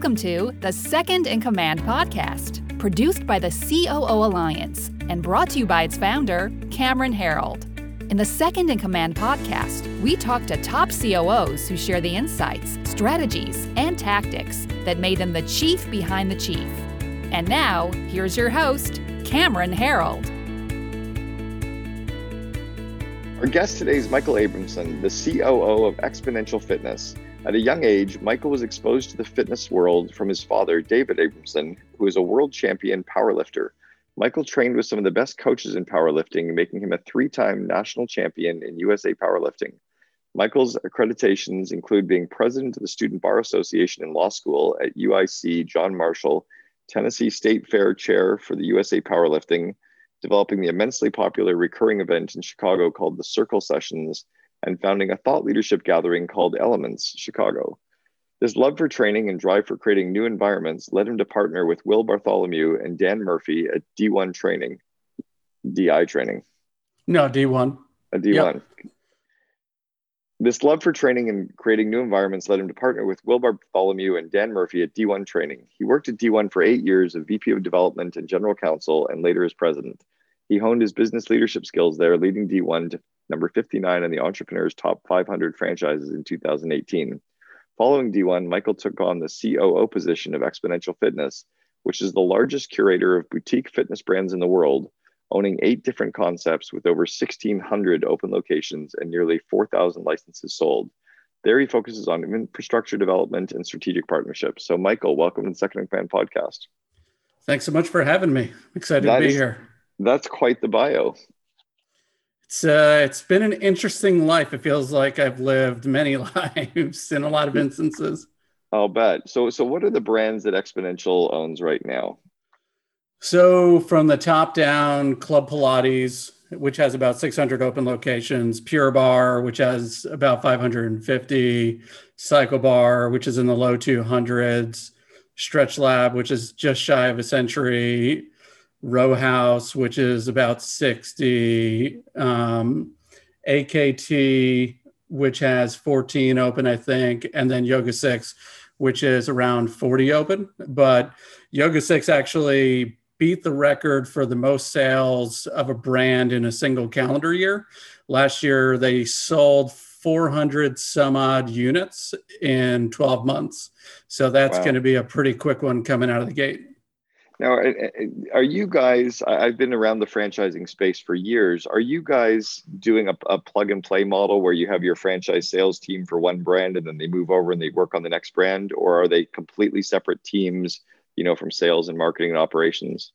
Welcome to the Second in Command podcast, produced by the COO Alliance and brought to you by its founder, Cameron Herold. In the Second in Command podcast, we talk to top COOs who share the insights, strategies, and tactics that made them the chief behind the chief. And now, here's your host, Cameron Herold. Our guest today is Michael Abramson, the COO of Xponential Fitness. At a young age, Michael was exposed to the fitness world from his father, David Abramson, who is a world champion powerlifter. Michael trained with some of the best coaches in powerlifting, making him a three time national champion in USA powerlifting. Michael's accreditations include being president of the Student Bar Association in law school at UIC John Marshall, Tennessee State Fair chair for the USA Powerlifting, developing the immensely popular recurring event in Chicago called the Circle Sessions, and founding a thought leadership gathering called Elements Chicago. His love for training and drive for creating new environments led him to partner with Will Bartholomew and Dan Murphy at D1 Training, DI Training. No, D1. A D1. Yep. This love for training and creating new environments led him to partner with Will Bartholomew and Dan Murphy at D1 Training. He worked at D1 for eight years as VP of Development and General Counsel, and later as president. He honed his business leadership skills there, leading D1 to number 59 in the Entrepreneur's Top 500 franchises in 2018. Following D1, Michael took on the COO position of Xponential Fitness, which is the largest curator of boutique fitness brands in the world, owning eight different concepts with over 1,600 open locations and nearly 4,000 licenses sold. There, he focuses on infrastructure development and strategic partnerships. So, Michael, welcome to the Second in Command podcast. Thanks so much for having me. excited that to be is, here. That's quite the bio. It's uh, it's been an interesting life. It feels like I've lived many lives in a lot of instances. I'll bet. So, so what are the brands that Xponential owns right now? So, from the top down, Club Pilates, which has about 600 open locations, Pure Barre, which has about 550, Cycle Bar, which is in the low 200s, Stretch Lab, which is just shy of a century, row house, which is about 60, um, AKT, which has 14 open, I think, and then Yoga 6, which is around 40 open. But Yoga 6 actually beat the record for the most sales of a brand in a single calendar year. Last year, they sold 400 some odd units in 12 months. So that's wow. going to be a pretty quick one coming out of the gate. Now, are you guys? I've been around the franchising space for years. Are you guys doing a, a, plug and play model where you have your franchise sales team for one brand and then they move over and they work on the next brand, or are they completely separate teams? You know, from sales and marketing and operations.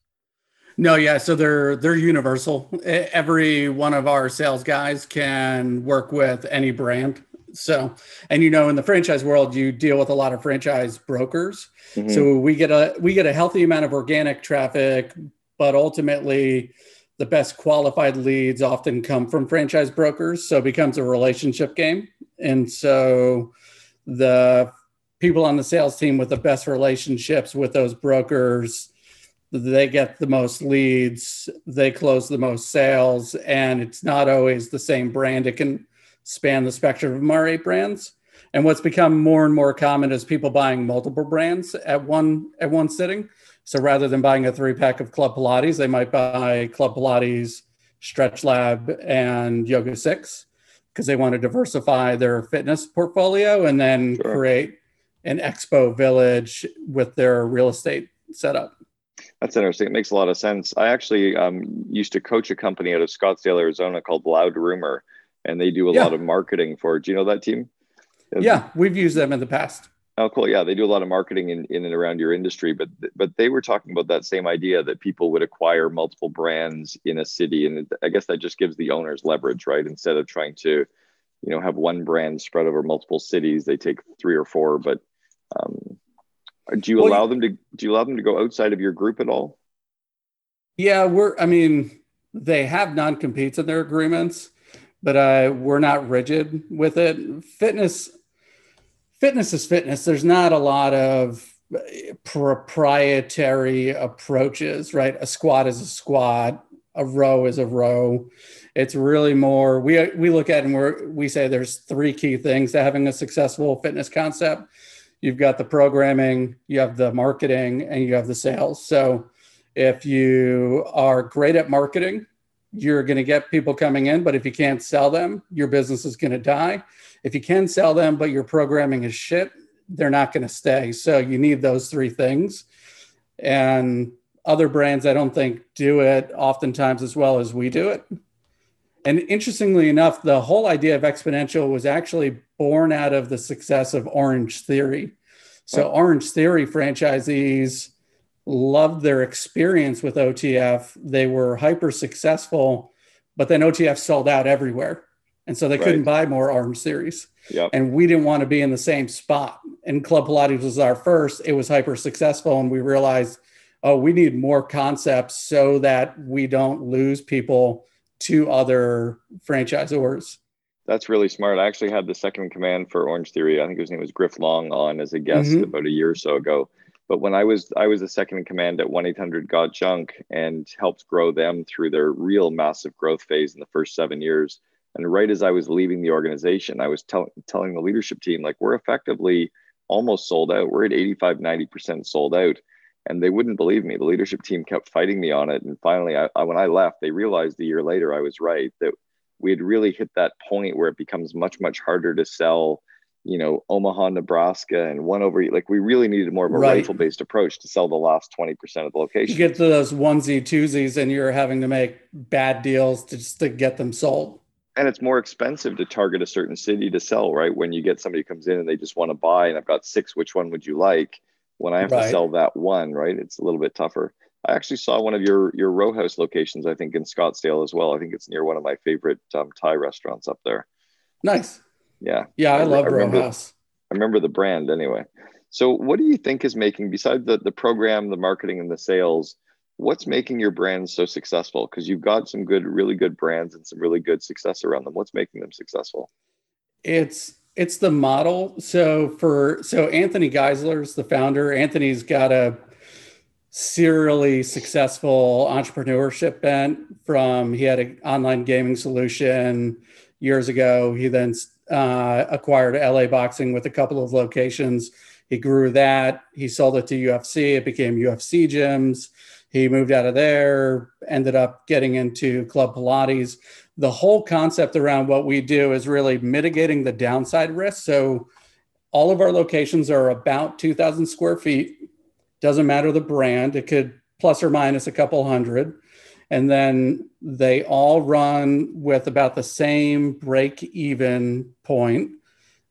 No, yeah, so they're they're universal. Every one of our sales guys can work with any brand. So, and you know, in the franchise world, you deal with a lot of franchise brokers. Mm-hmm. So we get a we get a healthy amount of organic traffic, but ultimately the best qualified leads often come from franchise brokers. So it becomes a relationship game. And so the people on the sales team with the best relationships with those brokers, they get the most leads, they close the most sales, and it's not always the same brand. It can span the spectrum of our eight brands. And what's become more and more common is people buying multiple brands at one at one sitting. So rather than buying a three pack of Club Pilates, they might buy Club Pilates, Stretch Lab, and Yoga Six because they want to diversify their fitness portfolio and then sure. create an expo village with their real estate setup. That's interesting. It makes a lot of sense. I actually um, used to coach a company out of Scottsdale, Arizona called Loud Rumor, and they do a yeah. lot of marketing for. Do you know that team? Yeah, we've used them in the past. Oh, cool. Yeah, they do a lot of marketing in, in and around your industry, but but they were talking about that same idea that people would acquire multiple brands in a city, and I guess that just gives the owners leverage, right? Instead of trying to, you know, have one brand spread over multiple cities, they take three or four. But um, do you well, allow them to do you allow them to go outside of your group at all? Yeah, we're. I mean, they have non competes in their agreements, but uh, we're not rigid with it. Fitness fitness is fitness. There's not a lot of proprietary approaches, right? A squat is a squat, a row is a row. It's really more we we look at and we we say there's three key things to having a successful fitness concept. you've got the programming, you have the marketing, and you have the sales. So if you are great at marketing, you're going to get people coming in, but if you can't sell them, your business is going to die. If you can sell them, but your programming is shit, they're not going to stay. So you need those three things. And other brands, I don't think, do it oftentimes as well as we do it. And interestingly enough, the whole idea of Xponential was actually born out of the success of Orange Theory. So, Orange Theory franchisees loved their experience with OTF. They were hyper successful, but then OTF sold out everywhere. And so they right. couldn't buy more Orange Theories. Yep. And we didn't want to be in the same spot. And Club Pilates was our first. It was hyper successful. And we realized, oh, we need more concepts so that we don't lose people to other franchisors. That's really smart. I actually had the second command for Orange Theory. I think his name was Griff Long on as a guest mm-hmm. about a year or so ago. But when I was I was the second in command at 1-800 Got Junk and helped grow them through their real massive growth phase in the first seven years. And right as I was leaving the organization, I was tell, telling the leadership team, like, we're effectively almost sold out. We're at 85, 90% sold out. And they wouldn't believe me. The leadership team kept fighting me on it. And finally, I, I, when I left, they realized a year later I was right that we had really hit that point where it becomes much, much harder to sell you know, Omaha, Nebraska, and one over. Like we really needed more of a right. rifle based approach to sell the last twenty percent of the location. You get to those onesie twosies, and you're having to make bad deals to just to get them sold. And it's more expensive to target a certain city to sell, right? When you get somebody who comes in and they just want to buy, and I've got six. Which one would you like? When I have right. to sell that one, right? It's a little bit tougher. I actually saw one of your your row house locations. I think in Scottsdale as well. I think it's near one of my favorite um, Thai restaurants up there. Nice. Yeah. Yeah, I, I love I remember, House. I remember the brand anyway. So what do you think is making besides the, the program, the marketing and the sales, what's making your brand so successful? Because you've got some good, really good brands and some really good success around them. What's making them successful? It's it's the model. So for so Anthony Geisler's the founder. Anthony's got a serially successful entrepreneurship bent from he had an online gaming solution years ago. He then uh, acquired LA Boxing with a couple of locations. He grew that. He sold it to UFC. It became UFC gyms. He moved out of there, ended up getting into Club Pilates. The whole concept around what we do is really mitigating the downside risk. So, all of our locations are about 2,000 square feet. Doesn't matter the brand, it could plus or minus a couple hundred and then they all run with about the same break even point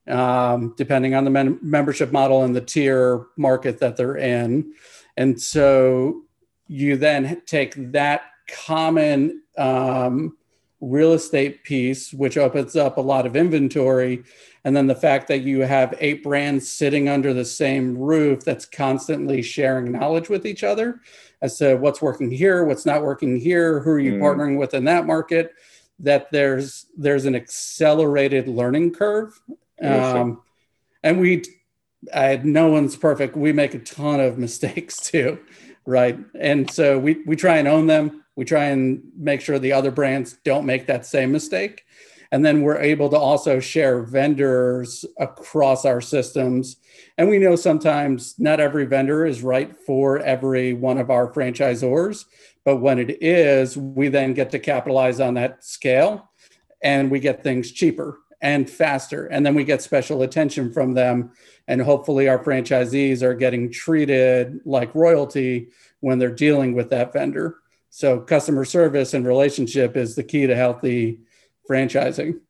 um, depending on the men- membership model and the tier market that they're in. And so you then take that common um, real estate piece which opens up a lot of inventory and then the fact that you have eight brands sitting under the same roof that's constantly sharing knowledge with each other as to what's working here, what's not working here, who are you mm. partnering with in that market, that there's there's an accelerated learning curve. Um, and we I, no one's perfect. We make a ton of mistakes too, right? And so we we try and own them. We try and make sure the other brands don't make that same mistake. And then we're able to also share vendors across our systems. And we know sometimes not every vendor is right for every one of our franchisors. But when it is, we then get to capitalize on that scale and we get things cheaper and faster. And then we get special attention from them. And hopefully, our franchisees are getting treated like royalty when they're dealing with that vendor. So, customer service and relationship is the key to healthy franchising.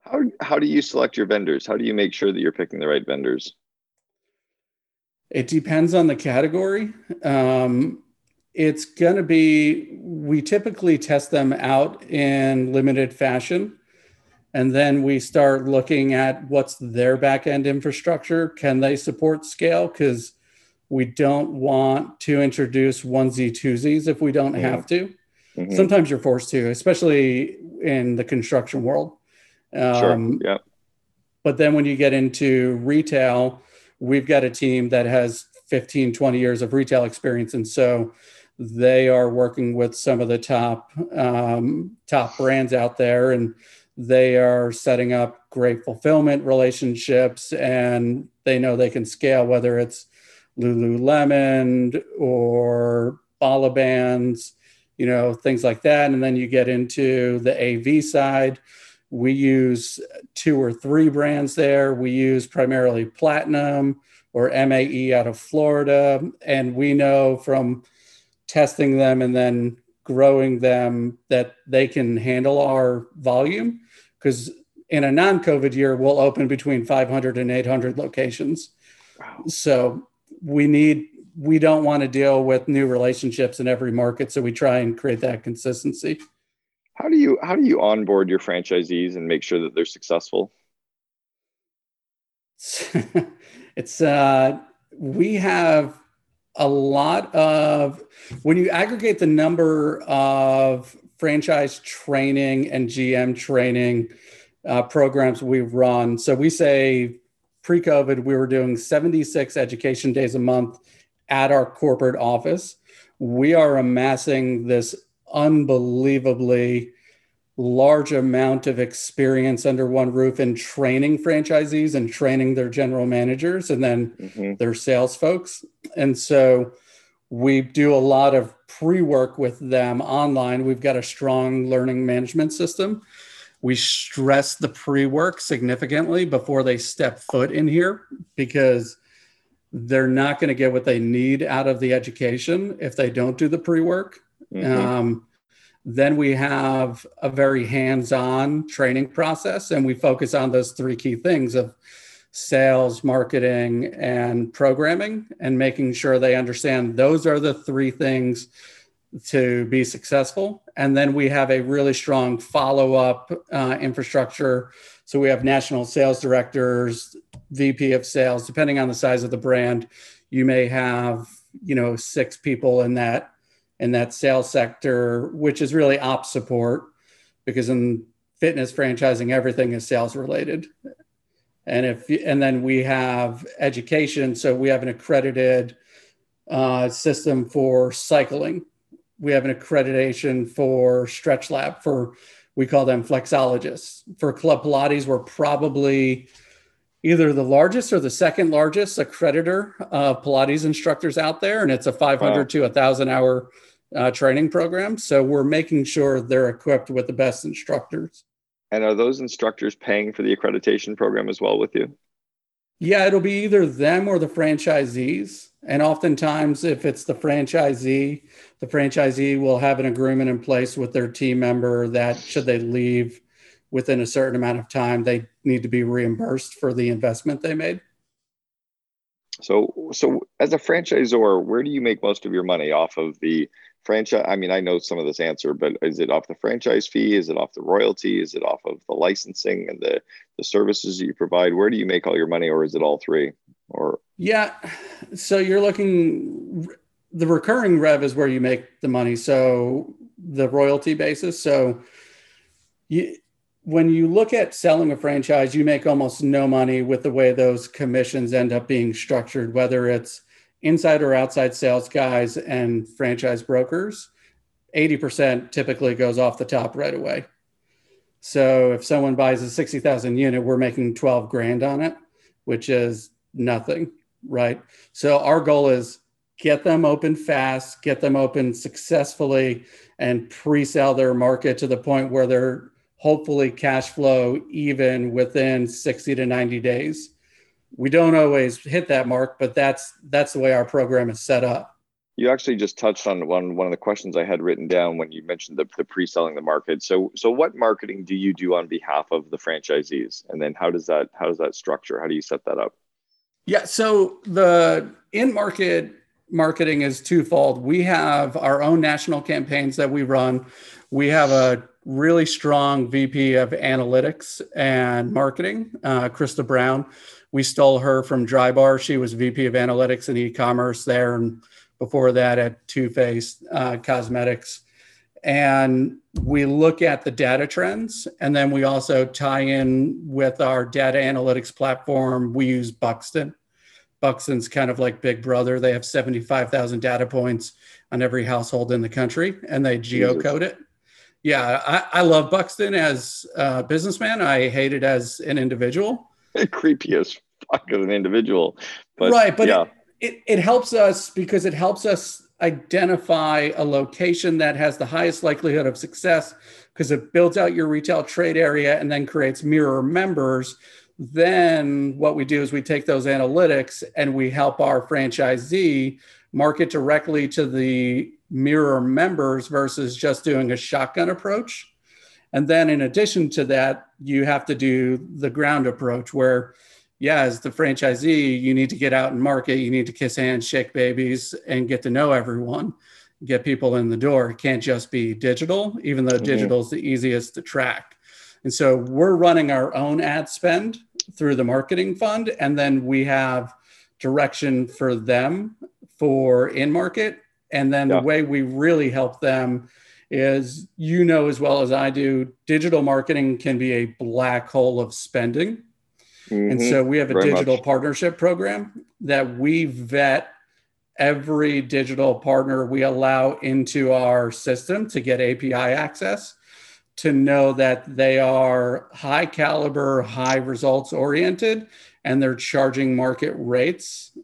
How, how do you select your vendors? How do you make sure that you're picking the right vendors? It depends on the category. Um, it's going to be, we typically test them out in limited fashion. And then we start looking at what's their back end infrastructure. Can they support scale? Because we don't want to introduce onesie twosies if we don't mm-hmm. have to. Mm-hmm. Sometimes you're forced to, especially in the construction world. Um, sure. Yeah. But then when you get into retail, we've got a team that has 15, 20 years of retail experience. And so they are working with some of the top um, top brands out there and they are setting up great fulfillment relationships and they know they can scale whether it's Lululemon or Bands, you know, things like that. And then you get into the AV side. We use two or three brands there. We use primarily Platinum or MAE out of Florida. And we know from testing them and then growing them that they can handle our volume because in a non-covid year we'll open between 500 and 800 locations wow. so we need we don't want to deal with new relationships in every market so we try and create that consistency how do you how do you onboard your franchisees and make sure that they're successful it's uh we have a lot of when you aggregate the number of franchise training and GM training uh, programs we've run. So we say pre COVID, we were doing 76 education days a month at our corporate office. We are amassing this unbelievably large amount of experience under one roof in training franchisees and training their general managers and then mm-hmm. their sales folks. And so we do a lot of pre work with them online. We've got a strong learning management system. We stress the pre work significantly before they step foot in here because they're not going to get what they need out of the education if they don't do the pre work. Mm-hmm. Um, then we have a very hands on training process, and we focus on those three key things of sales, marketing, and programming, and making sure they understand those are the three things to be successful. And then we have a really strong follow up uh, infrastructure. So we have national sales directors, VP of sales, depending on the size of the brand. You may have, you know, six people in that in that sales sector, which is really op support, because in fitness franchising, everything is sales related. And if and then we have education, so we have an accredited uh, system for cycling. We have an accreditation for Stretch Lab for we call them flexologists. For Club Pilates, we're probably either the largest or the second largest accreditor of Pilates instructors out there, and it's a 500 wow. to a thousand hour uh, training program. So we're making sure they're equipped with the best instructors. And are those instructors paying for the accreditation program as well with you? Yeah, it'll be either them or the franchisees. And oftentimes, if it's the franchisee, the franchisee will have an agreement in place with their team member that should they leave within a certain amount of time, they need to be reimbursed for the investment they made. So, so as a franchisor, where do you make most of your money off of the franchise? I mean, I know some of this answer, but is it off the franchise fee? Is it off the royalty? Is it off of the licensing and the the services that you provide? Where do you make all your money, or is it all three? Or yeah, so you're looking the recurring rev is where you make the money. So the royalty basis. So you when you look at selling a franchise, you make almost no money with the way those commissions end up being structured, whether it's inside or outside sales guys and franchise brokers. 80% typically goes off the top right away. So if someone buys a 60,000 unit, we're making 12 grand on it, which is nothing, right? So our goal is get them open fast, get them open successfully and pre-sell their market to the point where they're hopefully cash flow even within 60 to 90 days. We don't always hit that mark, but that's that's the way our program is set up. You actually just touched on one one of the questions I had written down when you mentioned the, the pre-selling the market. So so what marketing do you do on behalf of the franchisees? And then how does that how does that structure? How do you set that up? Yeah, so the in-market marketing is twofold. We have our own national campaigns that we run. We have a really strong VP of analytics and marketing, uh, Krista Brown. We stole her from Drybar. She was VP of analytics and e-commerce there, and before that at Too Faced uh, Cosmetics. And we look at the data trends, and then we also tie in with our data analytics platform. We use Buxton. Buxton's kind of like Big Brother. They have 75,000 data points on every household in the country, and they geocode it Yeah, I, I love Buxton as a businessman. I hate it as an individual. Creepy as fuck as an individual. But, right, but yeah. it, it, it helps us because it helps us identify a location that has the highest likelihood of success because it builds out your retail trade area and then creates mirror members. Then what we do is we take those analytics and we help our franchisee market directly to the mirror members versus just doing a shotgun approach. And then in addition to that, you have to do the ground approach where yeah, as the franchisee, you need to get out and market. You need to kiss hands, shake babies, and get to know everyone, get people in the door. It can't just be digital, even though mm-hmm. digital is the easiest to track. And so we're running our own ad spend through the marketing fund, and then we have direction for them for in market. And then yeah. the way we really help them is you know as well as I do, digital marketing can be a black hole of spending Mm-hmm. And so we have a Very digital much. partnership program that we vet every digital partner we allow into our system to get API access to know that they are high caliber, high results oriented, and they're charging market rates.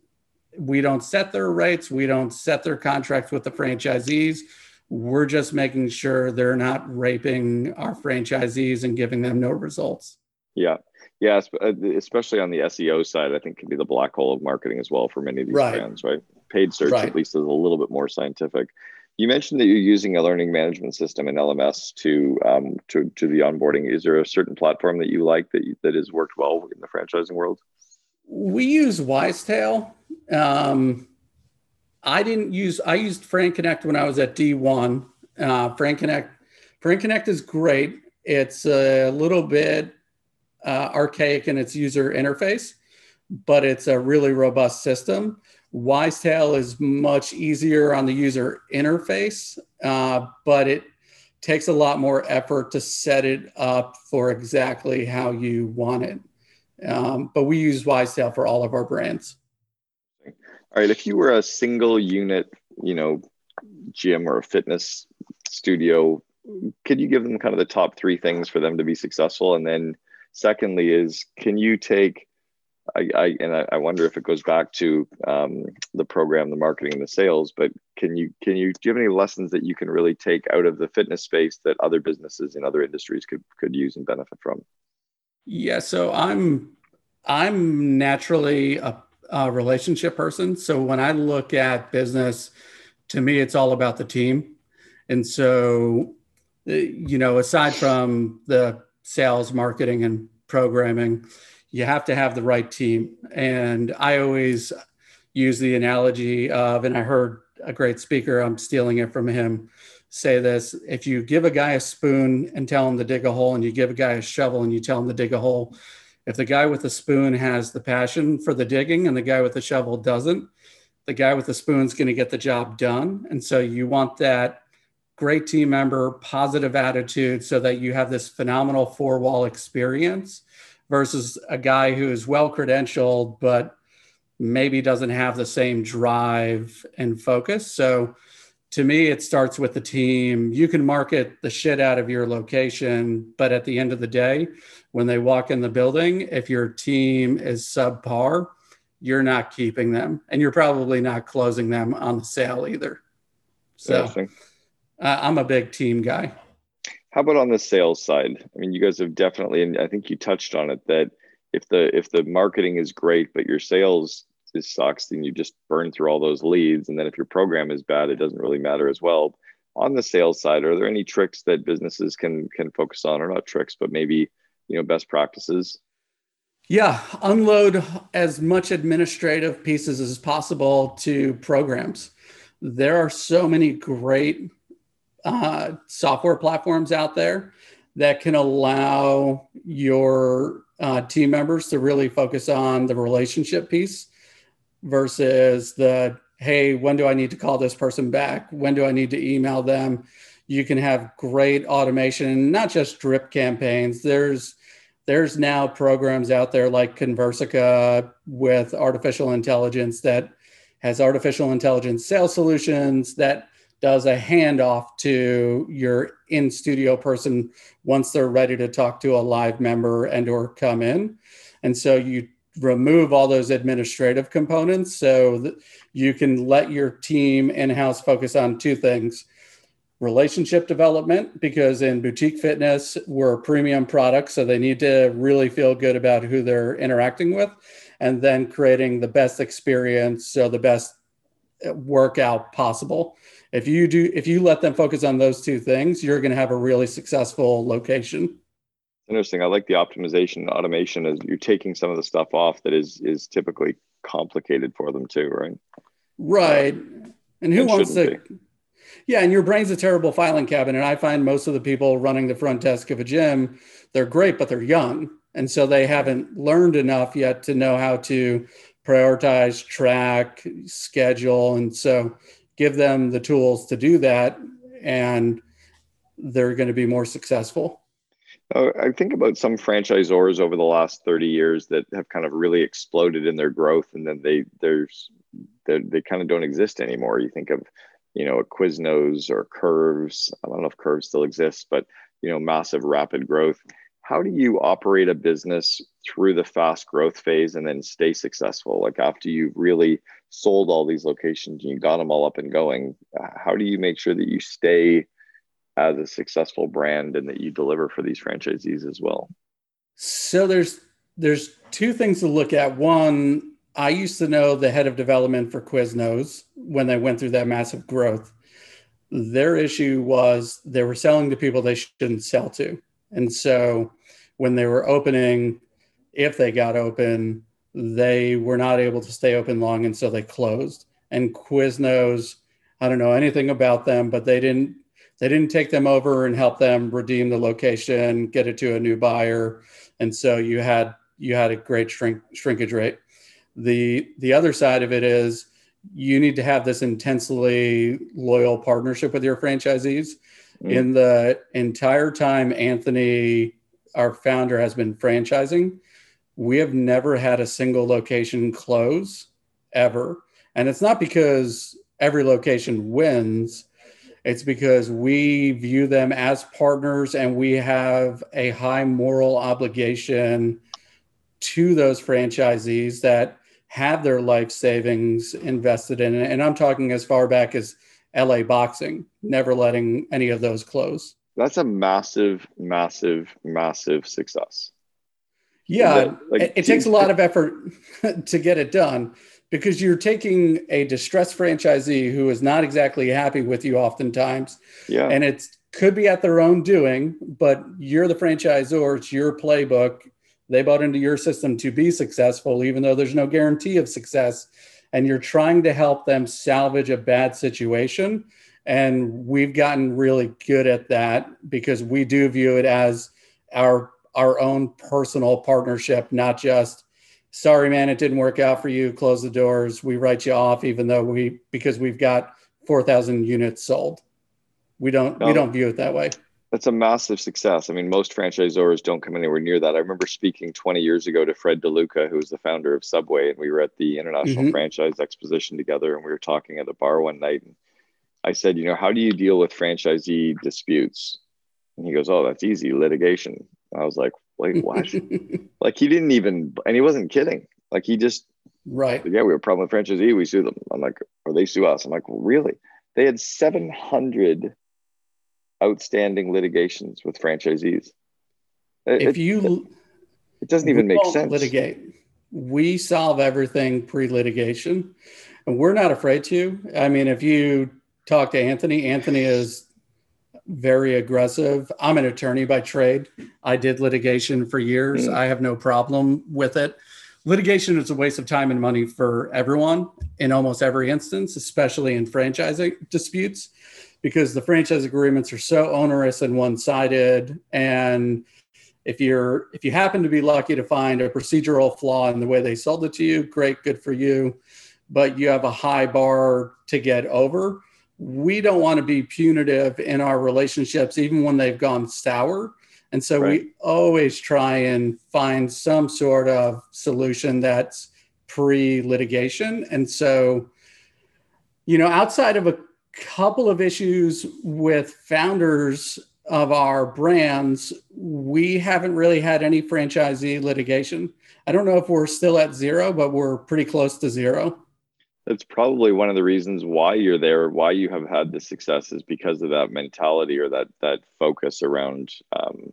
We don't set their rates, we don't set their contracts with the franchisees. We're just making sure they're not raping our franchisees and giving them no results. Yeah. Yeah, uh, especially on the SEO side, I think can be the black hole of marketing as well for many of these right. brands, right? Paid search right. at least is a little bit more scientific. You mentioned that you're using a learning management system in LMS to um, to to the onboarding. Is there a certain platform that you like that you, that has worked well in the franchising world? We use Wisetail. Um, I didn't use. I used FranConnect when I was at D1. Uh, FranConnect. Frank Connect is great. It's a little bit uh, archaic in its user interface, but it's a really robust system. Wisetail is much easier on the user interface, uh, but it takes a lot more effort to set it up for exactly how you want it. Um, but we use Wisetail for all of our brands. All right, if you were a single unit, you know, gym or a fitness studio, could you give them kind of the top three things for them to be successful, and then Secondly, is can you take I, I and I, wonder if it goes back to um, the program, the marketing, and the sales. But can you can you do you have any lessons that you can really take out of the fitness space that other businesses in other industries could could use and benefit from? Yeah, so I'm I'm naturally a, a relationship person. So when I look at business, to me, it's all about the team. And so, uh, you know, aside from the sales, marketing, and programming, you have to have the right team. And I always use the analogy of, and I heard a great speaker, I'm stealing it from him, say this if you give a guy a spoon and tell him to dig a hole, and you give a guy a shovel and you tell him to dig a hole, if the guy with the spoon has the passion for the digging and the guy with the shovel doesn't, the guy with the spoon's going to get the job done. And so you want that great team member, positive attitude, so that you have this phenomenal four wall experience versus a guy who is well credentialed, but maybe doesn't have the same drive and focus. So to me, it starts with the team. You can market the shit out of your location, but at the end of the day, when they walk in the building, if your team is subpar, you're not keeping them and you're probably not closing them on the sale either. So uh, I'm a big team guy. How about on the sales side? I mean, you guys have definitely, and I think you touched on it that if the if the marketing is great but your sales is sucks, and you just burn through all those leads. And then if your program is bad, it doesn't really matter as well. On the sales side, are there any tricks that businesses can can focus on, or not tricks, but maybe you know best practices? Yeah, unload as much administrative pieces as possible to programs. There are so many great uh, software platforms out there that can allow your uh, team members to really focus on the relationship piece versus the hey when do i need to call this person back? When do i need to email them? You can have great automation not just drip campaigns. There's there's now programs out there like conversica with artificial intelligence that has artificial intelligence sales solutions that does a handoff to your in studio person once they're ready to talk to a live member and or come in. And so you remove all those administrative components. So that you can let your team in-house focus on two things relationship development because in boutique fitness we're a premium product so they need to really feel good about who they're interacting with and then creating the best experience so the best uh, workout possible. If you do if you let them focus on those two things you're going to have a really successful location interesting. I like the optimization and automation as you're taking some of the stuff off that is is typically complicated for them too right? Right. And who wants to be. yeah and your brain's a terrible filing cabinet. And i find most of the people running the front desk of a gym they're great but they're young. And so they haven't learned enough yet to know how to prioritize track schedule. And so give them the tools to do that and they're going to be more successful uh, i think about some franchisors over the last 30 years that have kind of really exploded in their growth and then they there's they kind of don't exist anymore. You think of you know a quiznos or curves. I don't know if curves still exists but you know massive rapid growth. How do you operate a business through the fast growth phase and then stay successful? Like after you've really sold all these locations and you got them all up and going how do you make sure that you stay as a successful brand and that you deliver for these franchisees as well so there's there's two things to look at one i used to know the head of development for quiznos when they went through that massive growth their issue was they were selling to people they shouldn't sell to and so when they were opening, if they got open, they were not able to stay open long. And so they closed. And Quiznos, I don't know anything about them, but they didn't they didn't take them over and help them redeem the location, get it to a new buyer. And so you had you had a great shrink shrinkage rate. The the other side of it is you need to have this intensely loyal partnership with your franchisees Mm. In the entire time Anthony, our founder, has been franchising, we have never had a single location close ever. And it's not because every location wins, it's because we view them as partners and we have a high moral obligation to those franchisees that have their life savings invested in it. And I'm talking as far back as LA boxing, never letting any of those close. That's a massive, massive, massive success. Yeah, that, like, it, it takes a lot of effort to get it done because you're taking a distressed franchisee who is not exactly happy with you oftentimes. Yeah. And it could be at their own doing, but you're the franchisor, it's your playbook. They bought into your system to be successful, even though there's no guarantee of success and you're trying to help them salvage a bad situation. And we've gotten really good at that because we do view it as our our own personal partnership, not just sorry man, it didn't work out for you, close the doors, we write you off, even though we because we've got four thousand units sold. We don't no. we don't view it that way that's a massive success. I mean, most franchisors don't come anywhere near that. I remember speaking 20 years ago to Fred DeLuca, who was the founder of Subway, and we were at the International mm-hmm. Franchise Exposition together, and we were talking at the bar one night. And I said, you know, how do you deal with franchisee disputes? And he goes, oh, that's easy, litigation. I was like, wait, what? like he didn't even, and he wasn't kidding. Like he just, right? Yeah, we have a problem with franchisee. We sue them. I'm like, or they sue us. I'm like, well, really? They had 700 outstanding litigations with franchisees. If it, you, it doesn't even make sense. Litigate. We solve everything pre-litigation, and we're not afraid to. I mean, if you talk to Anthony, Anthony is very aggressive. I'm an attorney by trade. I did litigation for years. Mm. I have no problem with it. Litigation is a waste of time and money for everyone in almost every instance, especially in franchising disputes because the franchise agreements are so onerous and one-sided and if you're if you happen to be lucky to find a procedural flaw in the way they sold it to you great good for you but you have a high bar to get over we don't want to be punitive in our relationships even when they've gone sour and so right. we always try and find some sort of solution that's pre litigation and so you know outside of a couple of issues with founders of our brands. We haven't really had any franchisee litigation. I don't know if we're still at zero, but we're pretty close to zero. That's probably one of the reasons why you're there, why you have had the success is because of that mentality or that that focus around um,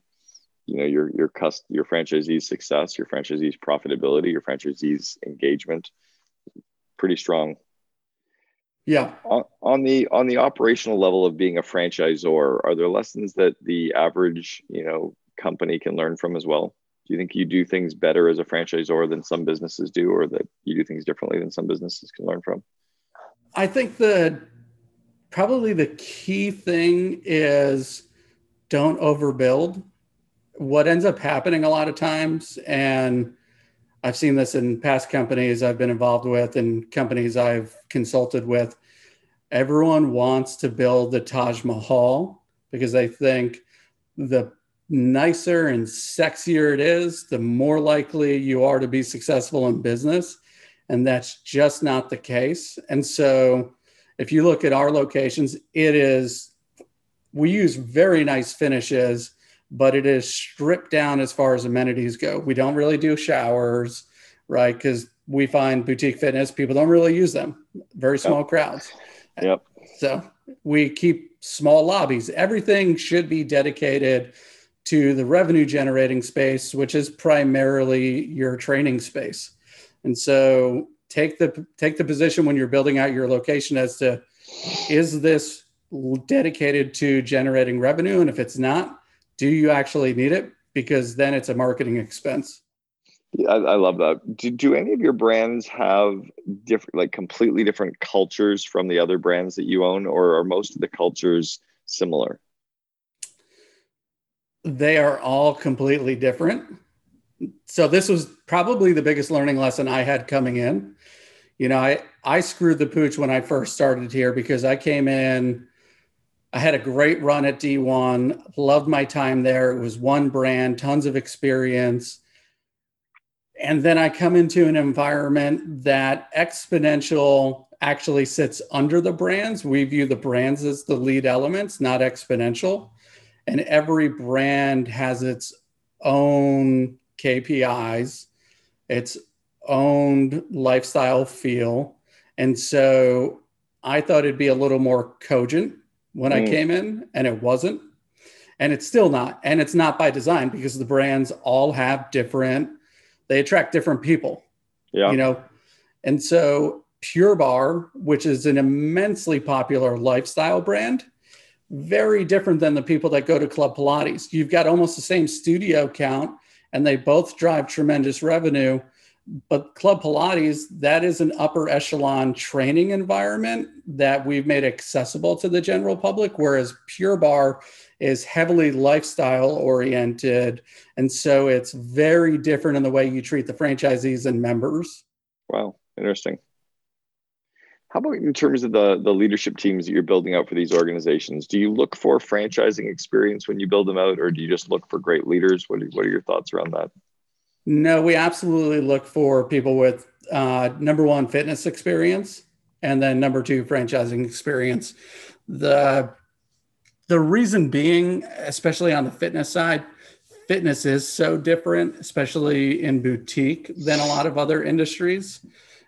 you know your your cust- your franchisee's success, your franchisee's profitability, your franchisee's engagement. Pretty strong. Yeah. On, on the on the operational level of being a franchisor, are there lessons that the average you know company can learn from as well? Do you think you do things better as a franchisor than some businesses do, or that you do things differently than some businesses can learn from? I think the probably the key thing is don't overbuild. What ends up happening a lot of times, and I've seen this in past companies I've been involved with and companies I've consulted with. Everyone wants to build the Taj Mahal because they think the nicer and sexier it is, the more likely you are to be successful in business. And that's just not the case. And so if you look at our locations, it is, we use very nice finishes, but it is stripped down as far as amenities go. We don't really do showers, right? Because we find boutique fitness, people don't really use them, very small yep. crowds. Yep. So we keep small lobbies. Everything should be dedicated to the revenue generating space, which is primarily your training space. And so take the take the position when you're building out your location as to is this dedicated to generating revenue? And if it's not, do you actually need it? Because then it's a marketing expense. Yeah, I, love that. Do, do any of your brands have different, like completely different cultures from the other brands that you own, or are most of the cultures similar? They are all completely different. So this was probably the biggest learning lesson I had coming in. You know, I I screwed the pooch when I first started here because I came in I had a great run at D1, loved my time there. It was one brand, tons of experience. And then I come into an environment that Xponential actually sits under the brands. We view the brands as the lead elements, not Xponential and every brand has its own KPIs, its own lifestyle feel. And so I thought it'd be a little more cogent when mm. I came in, and it wasn't. And it's still not. And it's not by design because the brands all have different, they attract different people. Yeah. You know, and so Pure Barre, which is an immensely popular lifestyle brand, very different than the people that go to Club Pilates. You've got almost the same studio count, and they both drive tremendous revenue. But Club Pilates, that is an upper echelon training environment that we've made accessible to the general public, whereas Pure Barre is heavily lifestyle oriented. And so it's very different in the way you treat the franchisees and members. Wow, interesting. How about in terms of the the leadership teams that you're building out for these organizations? Do you look for franchising experience when you build them out, or do you just look for great leaders? What are, what are your thoughts around that? No, we absolutely look for people with uh, number one fitness experience, and then number two franchising experience. The the reason being, especially on the fitness side, fitness is so different, especially in boutique, than a lot of other industries.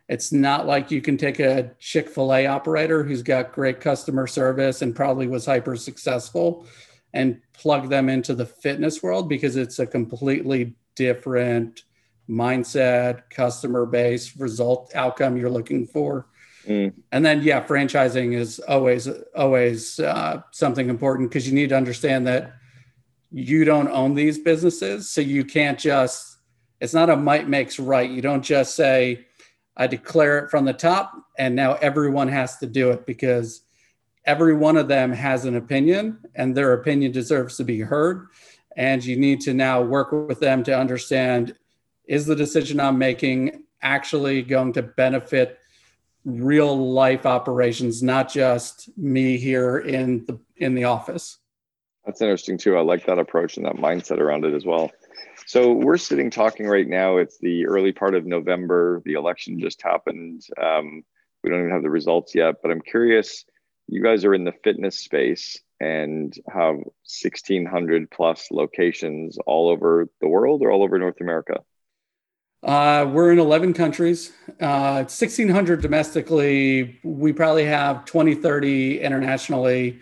It's not like you can take a Chick fil A operator who's got great customer service and probably was hyper successful and plug them into the fitness world because it's a completely different mindset, customer base, result, outcome you're looking for. Mm. And then, yeah, franchising is always, always uh, something important because you need to understand that you don't own these businesses. So you can't just, it's not a might makes right. You don't just say, I declare it from the top, and now everyone has to do it because every one of them has an opinion, and their opinion deserves to be heard. And you need to now work with them to understand is the decision I'm making actually going to benefit real life operations, not just me here in the in the office. That's interesting too. I like that approach and that mindset around it as well. So we're sitting talking right now. It's the early part of November. The election just happened. Um, we don't even have the results yet, but I'm curious. you guys are in the fitness space and have 1600 plus locations all over the world or all over North America? Uh, we're in 11 countries, uh, 1600 domestically. We probably have 20, 30 internationally.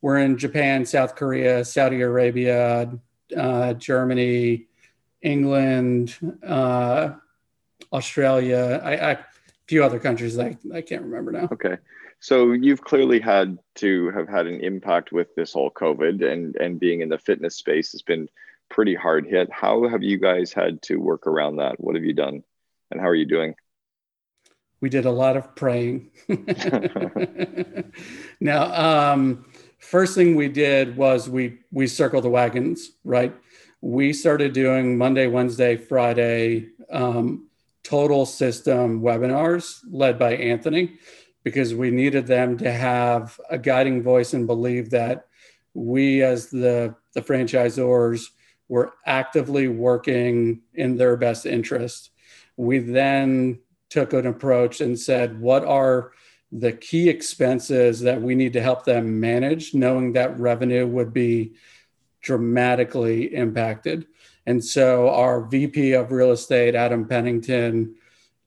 We're in Japan, South Korea, Saudi Arabia, uh, Germany, England, uh, Australia, I, I, a few other countries I, I can't remember now. Okay. So you've clearly had to have had an impact with this whole COVID and and being in the fitness space has been pretty hard hit. How have you guys had to work around that? What have you done, and how are you doing? We did a lot of praying. now, um, first thing we did was we we circled the wagons. Right, we started doing Monday, Wednesday, Friday um, total system webinars led by Anthony because we needed them to have a guiding voice and believe that we as the the franchisors were actively working in their best interest. We then took an approach and said, what are the key expenses that we need to help them manage, knowing that revenue would be dramatically impacted. And so our VP of real estate, Adam Pennington,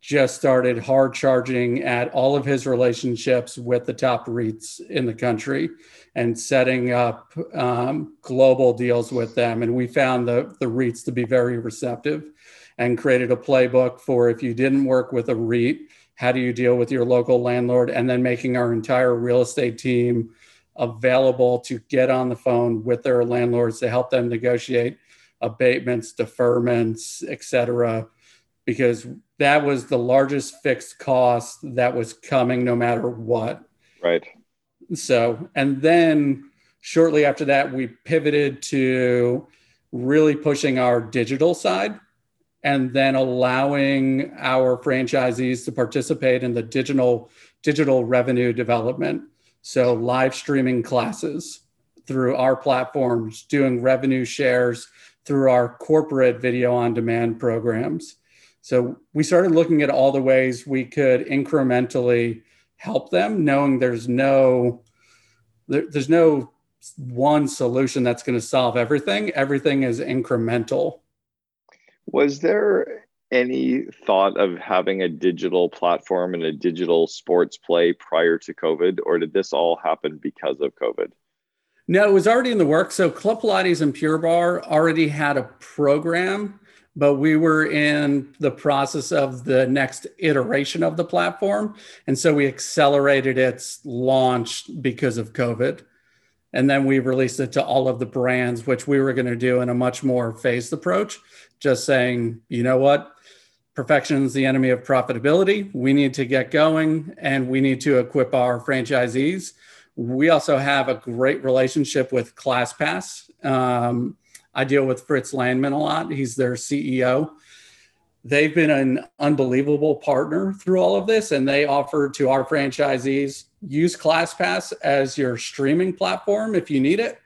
just started hard charging at all of his relationships with the top REITs in the country and setting up um, global deals with them. And we found the, the REITs to be very receptive and created a playbook for if you didn't work with a REIT, how do you deal with your local landlord? And then making our entire real estate team available to get on the phone with their landlords to help them negotiate abatements, deferments, et cetera because that was the largest fixed cost that was coming no matter what. Right. So, and then shortly after that, we pivoted to really pushing our digital side and then allowing our franchisees to participate in the digital digital revenue development so live streaming classes through our platforms doing revenue shares through our corporate video on demand programs so we started looking at all the ways we could incrementally help them, knowing there's no there, there's no one solution that's going to solve everything. Everything is incremental. Was there any thought of having a digital platform and a digital sports play prior to COVID, or did this all happen because of COVID? No, it was already in the works. So Club Pilates and Pure Barre already had a program but we were in the process of the next iteration of the platform. And so we accelerated its launch because of COVID. And then we released it to all of the brands, which we were going to do in a much more phased approach, just saying, you know what? Perfection is the enemy of profitability. We need to get going and we need to equip our franchisees. We also have a great relationship with ClassPass. Um, I deal with Fritz Lanman a lot. He's their CEO. They've been an unbelievable partner through all of this, and they offer to our franchisees use ClassPass as your streaming platform if you need it.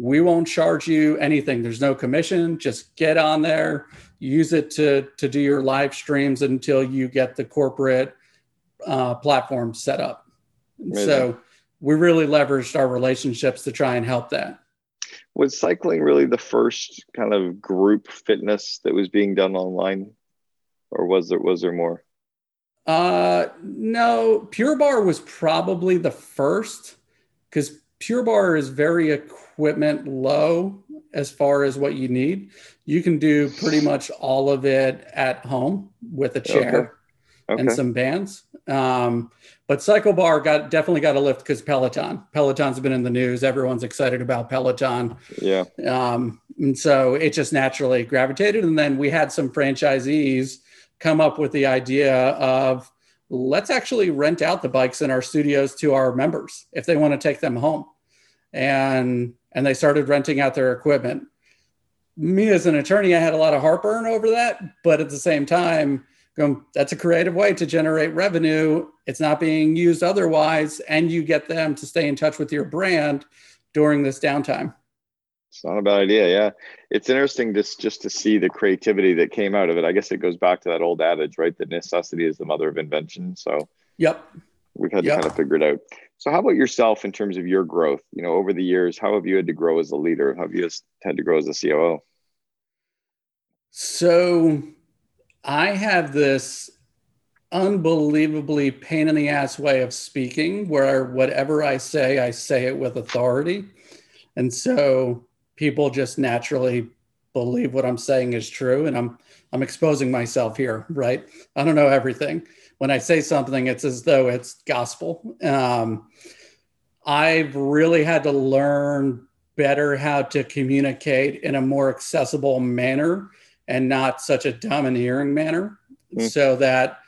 We won't charge you anything. There's no commission. Just get on there, use it to to do your live streams until you get the corporate uh, platform set up. So we really leveraged our relationships to try and help that was cycling really the first kind of group fitness that was being done online or was there was there more uh no pure barre was probably the first because pure barre is very equipment low as far as what you need you can do pretty much all of it at home with a chair okay. Okay. and some bands um, but CycleBar got definitely got a lift because Peloton. Peloton's been in the news. Everyone's excited about Peloton. Yeah. Um, and so it just naturally gravitated. And then we had some franchisees come up with the idea of let's actually rent out the bikes in our studios to our members if they want to take them home. And and they started renting out their equipment. Me as an attorney, I had a lot of heartburn over that, but at the same time, going, that's a creative way to generate revenue. It's not being used otherwise, and you get them to stay in touch with your brand during this downtime. It's not a bad idea. Yeah. It's interesting just just to see the creativity that came out of it. I guess it goes back to that old adage, right? That necessity is the mother of invention. So yep. We've had yep. to kind of figure it out. So, how about yourself in terms of your growth? You know, over the years, how have you had to grow as a leader? How have you had to grow as a COO? So, I have this unbelievably pain in the ass way of speaking where whatever I say, I say it with authority. And so people just naturally believe what I'm saying is true. And I'm I'm exposing myself here, right? I don't know everything. When I say something, it's as though it's gospel. Um, I've really had to learn better how to communicate in a more accessible manner and not such a domineering manner mm. so that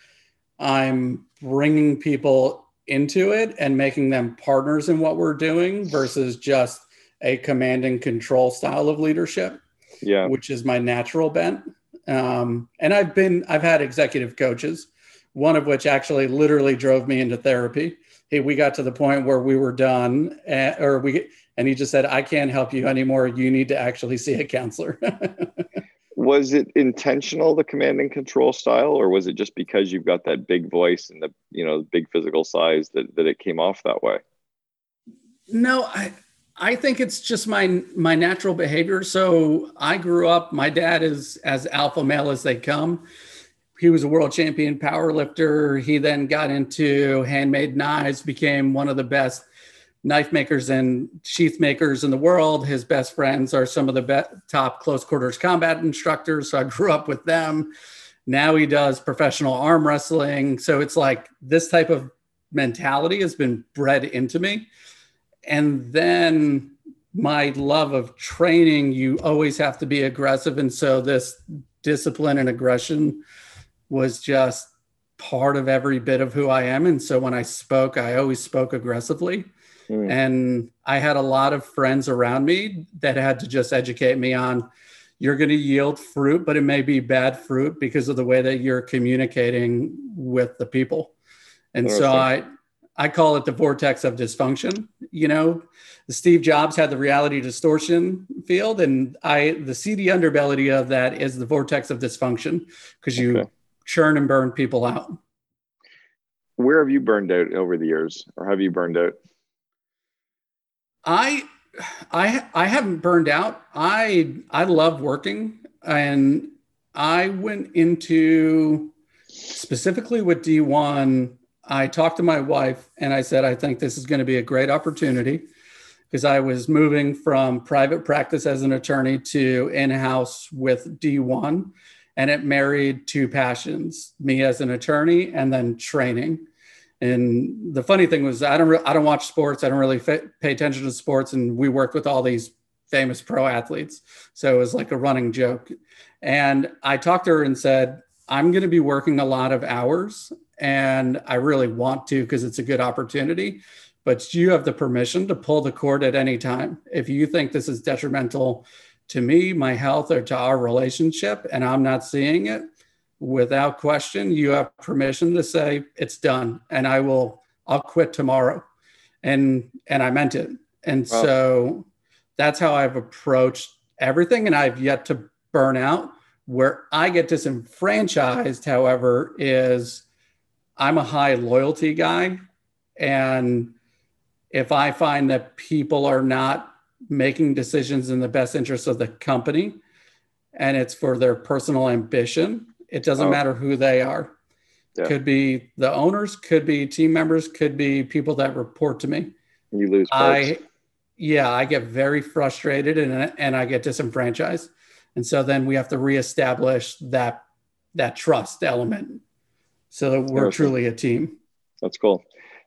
I'm bringing people into it and making them partners in what we're doing versus just a command and control style of leadership. Yeah. Which is my natural bent. Um, and I've been, I've had executive coaches, one of which actually literally drove me into therapy. Hey, we got to the point where we were done, at, or we, and he just said, I can't help you anymore. You need to actually see a counselor. was it intentional the command and control style or was it just because you've got that big voice and the you know big physical size that, that it came off that way no i i think it's just my my natural behavior so i grew up my dad is as alpha male as they come he was a world champion power lifter he then got into handmade knives became one of the best knife makers and sheath makers in the world. His best friends are some of the be- top close quarters combat instructors. So I grew up with them. Now he does professional arm wrestling. So it's like this type of mentality has been bred into me. And then my love of training, you always have to be aggressive. And so this discipline and aggression was just part of every bit of who I am. And so when I spoke, I always spoke aggressively. Mm. And I had a lot of friends around me that had to just educate me on you're going to yield fruit, but it may be bad fruit because of the way that you're communicating with the people. And so I, I call it the vortex of dysfunction. You know, Steve Jobs had the reality distortion field, and I the seedy underbelly of that is the vortex of dysfunction because you okay. Churn and burn people out. Where have you burned out over the years, or have you burned out? I I I haven't burned out. I I love working and I went into specifically with D1 I talked to my wife and I said I think this is going to be a great opportunity because I was moving from private practice as an attorney to in-house with D1 and it married two passions, me as an attorney and then training. And the funny thing was, I don't, re- I don't watch sports. I don't really pay attention to sports. And we worked with all these famous pro athletes, so it was like a running joke. And I talked to her and said, I'm going to be working a lot of hours, and I really want to because it's a good opportunity. But you have the permission to pull the cord at any time if you think this is detrimental to me, my health, or to our relationship, and I'm not seeing it. Without question you have permission to say it's done and i will i'll quit tomorrow. And and i meant it. And wow. so that's how i've approached everything and i've yet to burn out. Where i get disenfranchised however is i'm a high loyalty guy and if i find that people are not making decisions in the best interest of the company and it's for their personal ambition it doesn't oh. matter who they are. Yeah. Could be the owners, could be team members, could be people that report to me. You lose. Parts. I, yeah, I get very frustrated and and I get disenfranchised, and so then we have to reestablish that that trust element, so that we're truly a team. That's cool.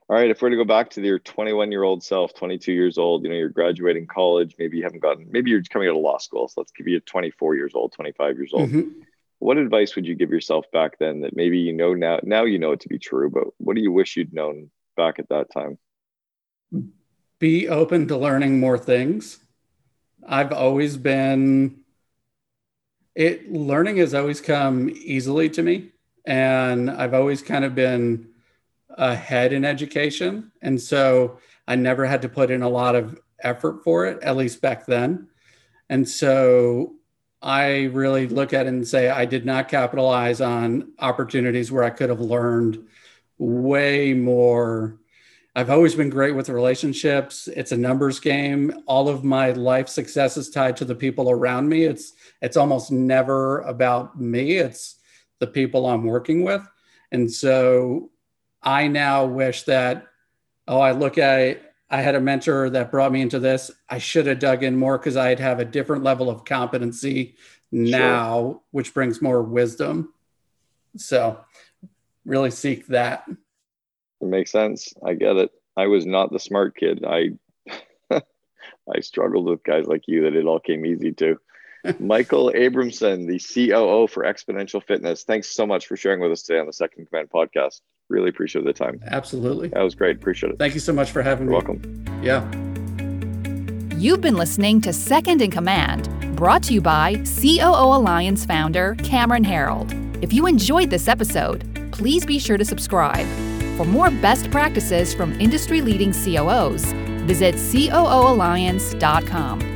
All right, if we're to go back to your 21 year old self, 22 years old, you know, you're graduating college, maybe you haven't gotten, maybe you're coming out of law school. So let's give you 24 years old, 25 years old. Mm-hmm what advice would you give yourself back then that maybe you know now now you know it to be true but what do you wish you'd known back at that time be open to learning more things i've always been it learning has always come easily to me and i've always kind of been ahead in education and so i never had to put in a lot of effort for it at least back then and so I really look at it and say I did not capitalize on opportunities where I could have learned way more I've always been great with relationships. It's a numbers game. All of my life success is tied to the people around me. It's it's almost never about me. It's the people I'm working with. And so I now wish that oh, I look at I had a mentor that brought me into this. I should have dug in more because I'd have a different level of competency now, sure. which brings more wisdom. So really seek that. It makes sense. I get it. I was not the smart kid. I I struggled with guys like you that it all came easy to. Michael Abramson, the COO for Xponential Fitness. Thanks so much for sharing with us today on the Second Command podcast. Really appreciate the time. Absolutely. That was great. Appreciate it. Thank you so much for having You're me. Welcome. Yeah. You've been listening to Second in Command, brought to you by COO Alliance founder Cameron Herold. If you enjoyed this episode, please be sure to subscribe. For more best practices from industry leading COOs, visit COOalliance.com.